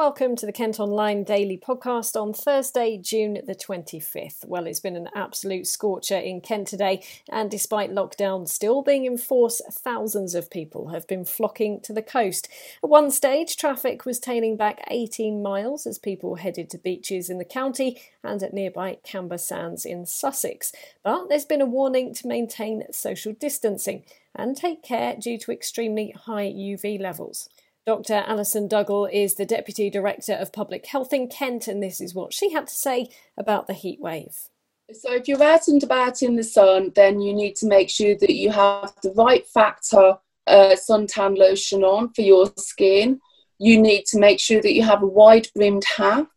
Welcome to the Kent Online Daily Podcast on Thursday, June the 25th. Well, it's been an absolute scorcher in Kent today, and despite lockdown still being in force, thousands of people have been flocking to the coast. At one stage, traffic was tailing back 18 miles as people headed to beaches in the county and at nearby Camber Sands in Sussex. But there's been a warning to maintain social distancing and take care due to extremely high UV levels. Dr. Alison Duggal is the Deputy Director of Public Health in Kent, and this is what she had to say about the heat wave. So, if you're out and about in the sun, then you need to make sure that you have the right factor uh, suntan lotion on for your skin. You need to make sure that you have a wide brimmed hat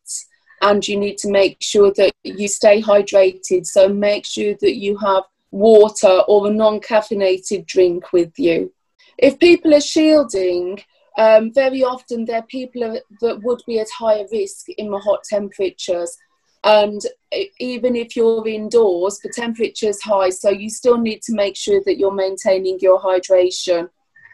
and you need to make sure that you stay hydrated. So, make sure that you have water or a non caffeinated drink with you. If people are shielding, um, very often, there are people that would be at higher risk in the hot temperatures. And even if you're indoors, the temperature is high, so you still need to make sure that you're maintaining your hydration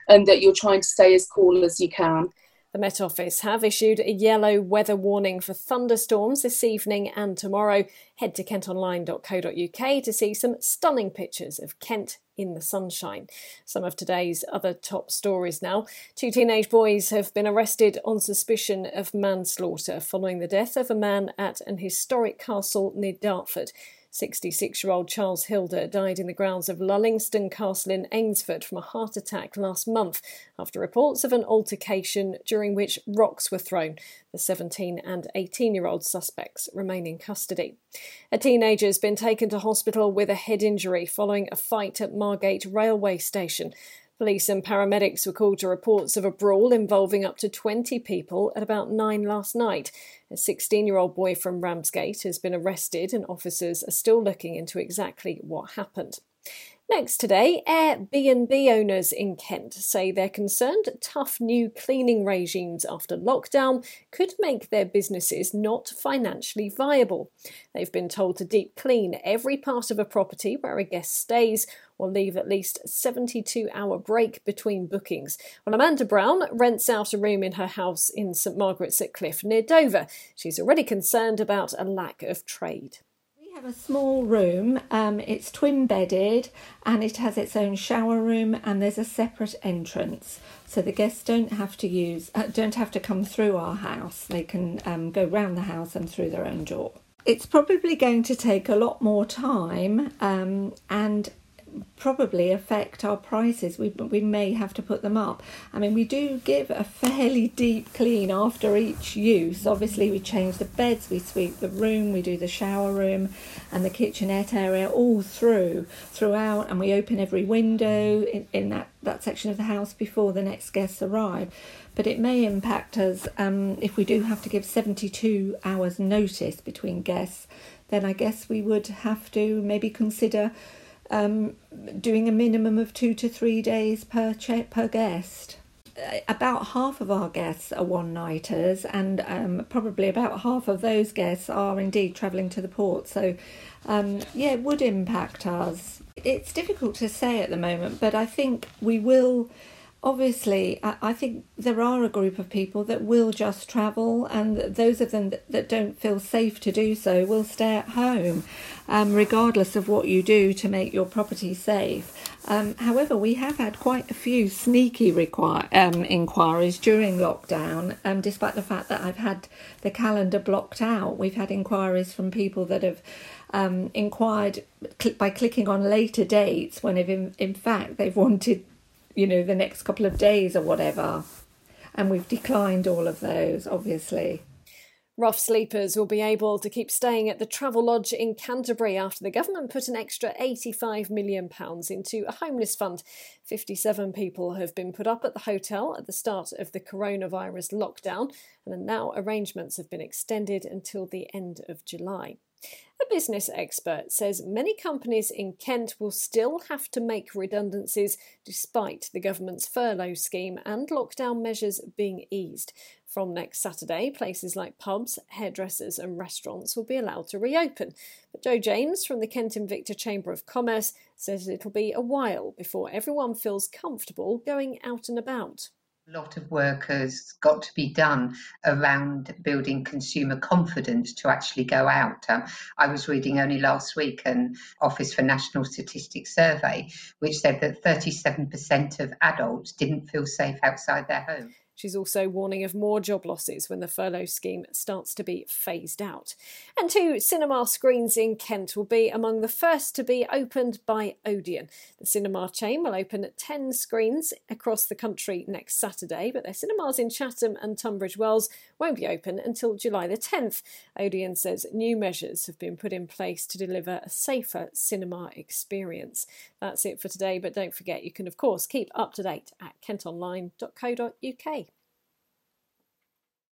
and that you're trying to stay as cool as you can. The Met Office have issued a yellow weather warning for thunderstorms this evening and tomorrow. Head to kentonline.co.uk to see some stunning pictures of Kent in the sunshine. Some of today's other top stories now. Two teenage boys have been arrested on suspicion of manslaughter following the death of a man at an historic castle near Dartford. 66 year old Charles Hilder died in the grounds of Lullingstone Castle in Eynsford from a heart attack last month after reports of an altercation during which rocks were thrown. The 17 and 18 year old suspects remain in custody. A teenager has been taken to hospital with a head injury following a fight at Margate railway station. Police and paramedics were called to reports of a brawl involving up to 20 people at about 9 last night. A 16 year old boy from Ramsgate has been arrested, and officers are still looking into exactly what happened. Next today, Airbnb owners in Kent say they're concerned tough new cleaning regimes after lockdown could make their businesses not financially viable. They've been told to deep clean every part of a property where a guest stays or leave at least 72 hour break between bookings. Well, Amanda Brown rents out a room in her house in St Margaret's at Cliff near Dover. She's already concerned about a lack of trade have a small room. Um, it's twin bedded and it has its own shower room and there's a separate entrance, so the guests don't have to use uh, don't have to come through our house. They can um, go round the house and through their own door. It's probably going to take a lot more time um, and probably affect our prices. We, we may have to put them up. I mean, we do give a fairly deep clean after each use. Obviously, we change the beds, we sweep the room, we do the shower room and the kitchenette area all through, throughout, and we open every window in, in that, that section of the house before the next guests arrive. But it may impact us um, if we do have to give 72 hours notice between guests, then I guess we would have to maybe consider um, doing a minimum of two to three days per per guest. Uh, about half of our guests are one nighters, and um, probably about half of those guests are indeed travelling to the port. So, um, yeah, it would impact us. It's difficult to say at the moment, but I think we will obviously, I, think there are a group of people that will just travel, and those of them that, that don't feel safe to do so will stay at home, um, regardless of what you do to make your property safe. Um, however, we have had quite a few sneaky require, um, inquiries during lockdown, um, despite the fact that I've had the calendar blocked out. We've had inquiries from people that have um, inquired by clicking on later dates when, in, in fact, they've wanted you know, the next couple of days or whatever. And we've declined all of those, obviously. Rough sleepers will be able to keep staying at the Travelodge in Canterbury after the government put an extra £85 million into a homeless fund. 57 people have been put up at the hotel at the start of the coronavirus lockdown, and now arrangements have been extended until the end of July. Business expert says many companies in Kent will still have to make redundancies despite the government's furlough scheme and lockdown measures being eased. From next Saturday, places like pubs, hairdressers, and restaurants will be allowed to reopen. But Jo James from the Kent Invicta Chamber of Commerce says it'll be a while before everyone feels comfortable going out and about lot of work has got to be done around building consumer confidence to actually go out. Um, I was reading only last week an Office for National Statistics survey, which said that 37% of adults didn't feel safe outside their home. She's also warning of more job losses when the furlough scheme starts to be phased out. And two cinema screens in Kent will be among the first to be opened by Odeon. The cinema chain will open 10 screens across the country next Saturday, but their cinemas in Chatham and Tunbridge Wells won't be open until July the 10th. Odeon says new measures have been put in place to deliver a safer cinema experience. That's it for today, but don't forget you can, of course, keep up to date at kentonline.co.uk.